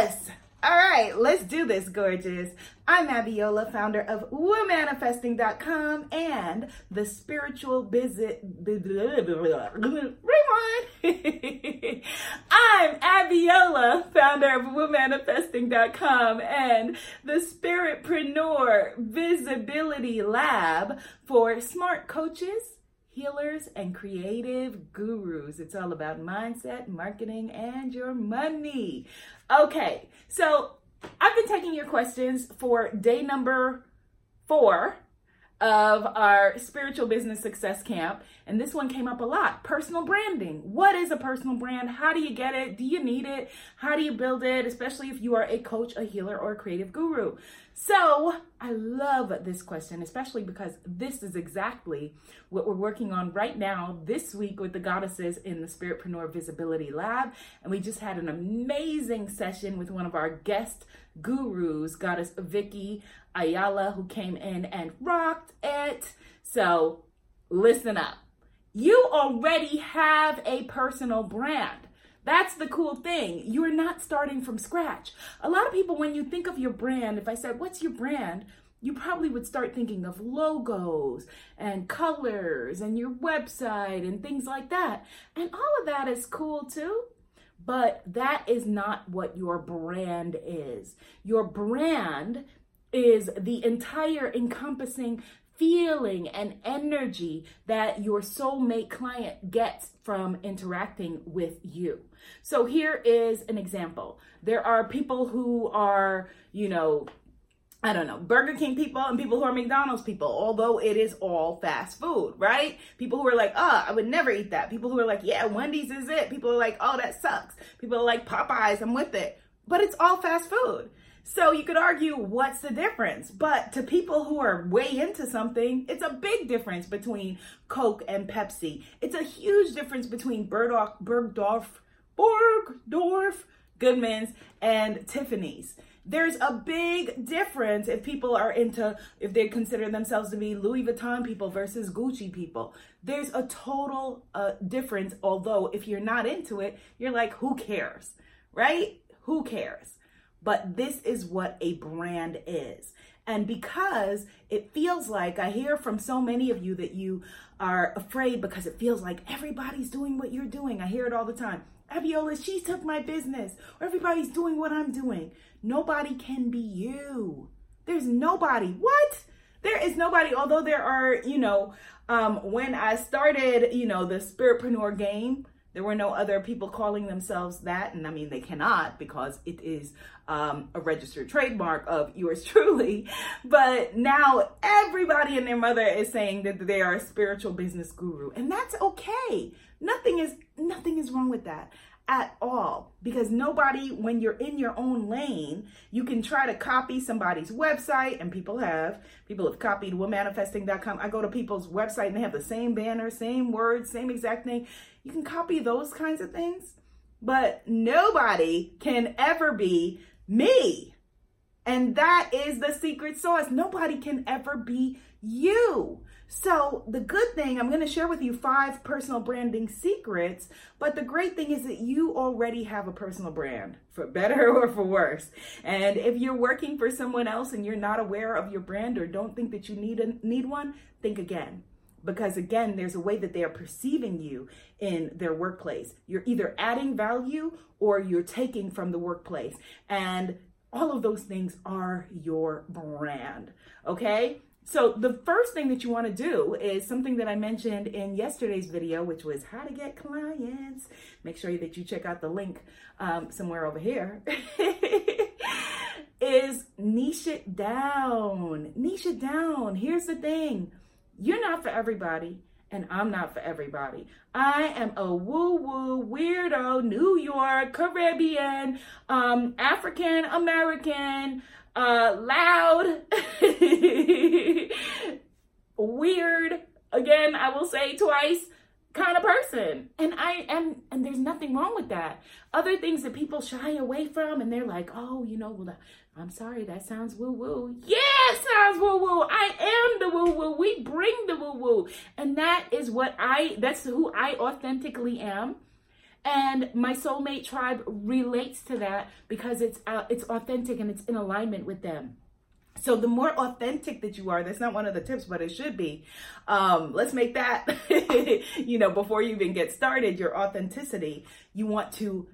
Yes. All right, let's do this, gorgeous. I'm Abiola, founder of WooManifesting.com and the spiritual visit. Rewind. I'm Abiola, founder of WooManifesting.com and the Spiritpreneur Visibility Lab for smart coaches healers, and creative gurus. It's all about mindset, marketing, and your money. Okay, so I've been taking your questions for day number four of our spiritual business success camp. And this one came up a lot personal branding. What is a personal brand? How do you get it? Do you need it? How do you build it? Especially if you are a coach, a healer, or a creative guru. So I love this question, especially because this is exactly what we're working on right now this week with the goddesses in the Spiritpreneur Visibility Lab. And we just had an amazing session with one of our guest gurus, Goddess Vicky Ayala, who came in and rocked it. So listen up. You already have a personal brand. That's the cool thing. You're not starting from scratch. A lot of people, when you think of your brand, if I said, What's your brand? you probably would start thinking of logos and colors and your website and things like that. And all of that is cool too. But that is not what your brand is. Your brand is the entire encompassing feeling and energy that your soulmate client gets from interacting with you. So here is an example. There are people who are, you know, I don't know, Burger King people and people who are McDonald's people, although it is all fast food, right? People who are like, oh, I would never eat that. People who are like, yeah, Wendy's is it. People are like, oh, that sucks. People are like, Popeyes, I'm with it. But it's all fast food. So you could argue what's the difference? But to people who are way into something, it's a big difference between Coke and Pepsi. It's a huge difference between Bergdorf, Bergdorf, Bergdorf, Goodman's, and Tiffany's. There's a big difference if people are into, if they consider themselves to be Louis Vuitton people versus Gucci people. There's a total uh, difference, although if you're not into it, you're like, who cares, right? Who cares? But this is what a brand is. And because it feels like I hear from so many of you that you are afraid because it feels like everybody's doing what you're doing. I hear it all the time. Abiola, she took my business, everybody's doing what I'm doing. Nobody can be you. There's nobody. What? There is nobody, although there are, you know, um, when I started, you know, the Spiritpreneur game, there were no other people calling themselves that. And I mean, they cannot because it is um, a registered trademark of yours truly. But now everybody and their mother is saying that they are a spiritual business guru. And that's okay. Nothing is, nothing is wrong with that at all. Because nobody when you're in your own lane you can try to copy somebody's website and people have. People have copied woomanifesting.com i go to people's website and they have the same banner same words same exact thing. You can copy those kinds of things but nobody can ever be me and that is the secret sauce nobody can ever be you so, the good thing, I'm going to share with you five personal branding secrets, but the great thing is that you already have a personal brand, for better or for worse. And if you're working for someone else and you're not aware of your brand or don't think that you need a, need one, think again. Because again, there's a way that they are perceiving you in their workplace. You're either adding value or you're taking from the workplace. And all of those things are your brand. Okay? So the first thing that you want to do is something that I mentioned in yesterday's video, which was how to get clients. Make sure that you check out the link um, somewhere over here. is niche it down. Niche it down. Here's the thing. You're not for everybody and I'm not for everybody. I am a woo woo weirdo, New York, Caribbean, um, African American, uh, loud, weird, again, I will say twice, kind of person. And I am, and there's nothing wrong with that. Other things that people shy away from, and they're like, oh, you know, well, I'm sorry, that sounds woo woo. Yeah, sounds woo woo. I am the woo woo. We bring the woo woo. And that is what I, that's who I authentically am. And my soulmate tribe relates to that because it's uh, it's authentic and it's in alignment with them. So the more authentic that you are, that's not one of the tips, but it should be. Um, let's make that, you know, before you even get started, your authenticity. You want to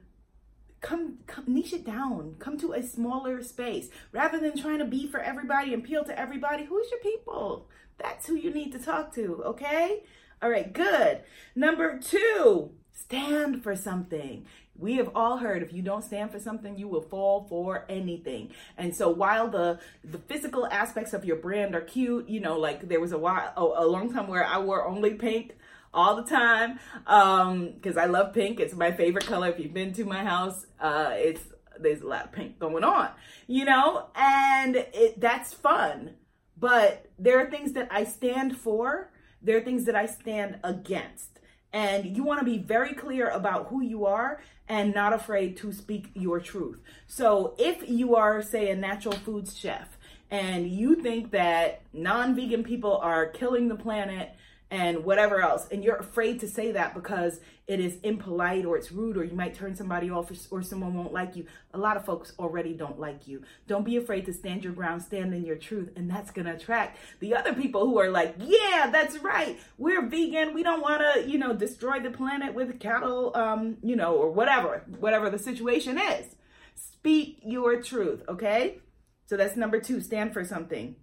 come, come niche it down. Come to a smaller space rather than trying to be for everybody and appeal to everybody. Who's your people? That's who you need to talk to. Okay. All right. Good. Number two, stand for something. We have all heard if you don't stand for something, you will fall for anything. And so while the the physical aspects of your brand are cute, you know, like there was a while a, a long time where I wore only pink all the time um because I love pink. It's my favorite color. If you've been to my house, uh it's there's a lot of pink going on, you know, and it that's fun. But there are things that I stand for, there are things that I stand against. And you want to be very clear about who you are and not afraid to speak your truth. So if you are, say, a natural foods chef and you think that non vegan people are killing the planet and whatever else. And you're afraid to say that because it is impolite or it's rude or you might turn somebody off or, someone won't like you. A lot of folks already don't like you. Don't be afraid to stand your ground, stand in your truth, and that's going to attract the other people who are like, yeah, that's right. We're vegan. We don't want to, you know, destroy the planet with cattle, um, you know, or whatever, whatever the situation is. Speak your truth, okay? So that's number two, stand for something.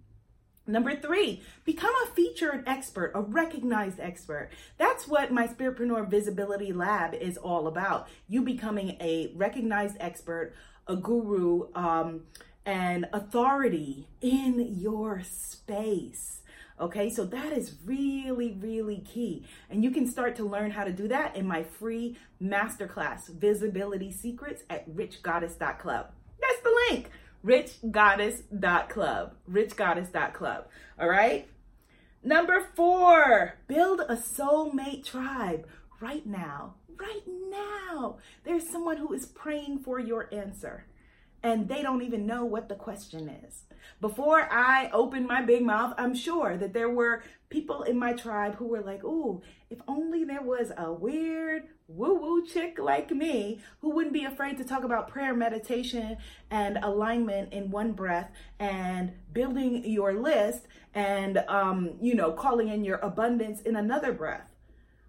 Number three, become a featured expert, a recognized expert. That's what my Spiritpreneur Visibility Lab is all about. You becoming a recognized expert, a guru, um, and authority in your space. Okay, so that is really, really key. And you can start to learn how to do that in my free masterclass, Visibility Secrets at richgoddess.club. That's the link richgoddess.club. Richgoddess.club. All right. Number four, build a soulmate tribe right now. Right now. There's someone who is praying for your answer and they don't even know what the question is. Before I opened my big mouth, I'm sure that there were people in my tribe who were like, "Ooh, if only there was a weird woo-woo chick like me who wouldn't be afraid to talk about prayer, meditation, and alignment in one breath and building your list and um, you know, calling in your abundance in another breath."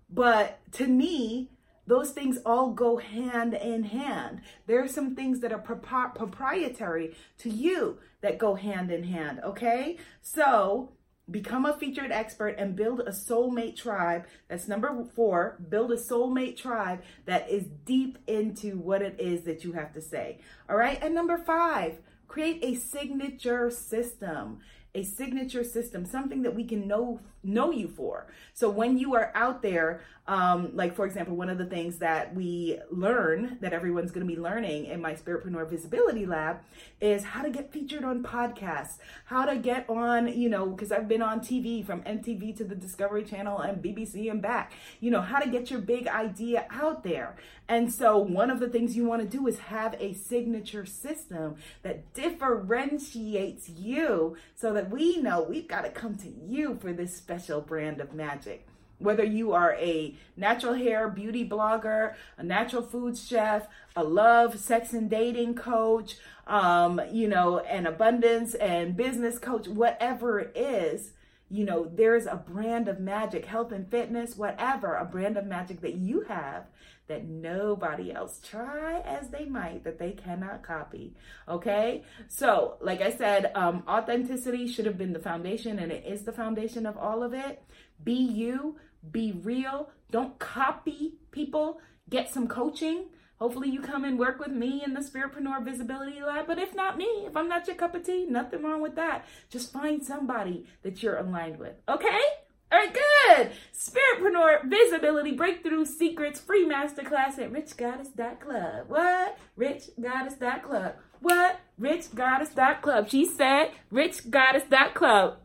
But to me, those things all go hand in hand. There are some things that are proprietary to you that go hand in hand, okay? So, become a featured expert and build a soulmate tribe. That's number four. Build a soulmate tribe that is deep into what it is that you have to say. All right. And number five, create a signature system a signature system, something that we can know know you for. So when you are out there, um, like for example, one of the things that we learn that everyone's going to be learning in my Spiritpreneur Visibility Lab is how to get featured on podcasts, how to get on, you know, because I've been on TV from MTV to the Discovery Channel and BBC and back, you know, how to get your big idea out there. And so one of the things you want to do is have a signature system that differentiates you so that we know we've got to come to you for this special brand of magic. Whether you are a natural hair beauty blogger, a natural foods chef, a love, sex, and dating coach, um, you know, an abundance and business coach, whatever it is, you know, there's a brand of magic, health and fitness, whatever, a brand of magic that you have that nobody else try as they might that they cannot copy okay so like i said um, authenticity should have been the foundation and it is the foundation of all of it be you be real don't copy people get some coaching Hopefully, you come and work with me in the Spiritpreneur Visibility Lab. But if not me, if I'm not your cup of tea, nothing wrong with that. Just find somebody that you're aligned with. Okay? Good. Spiritpreneur Visibility Breakthrough Secrets free masterclass at richgoddess.club. What? Richgoddess.club. What? Richgoddess.club. She said richgoddess.club.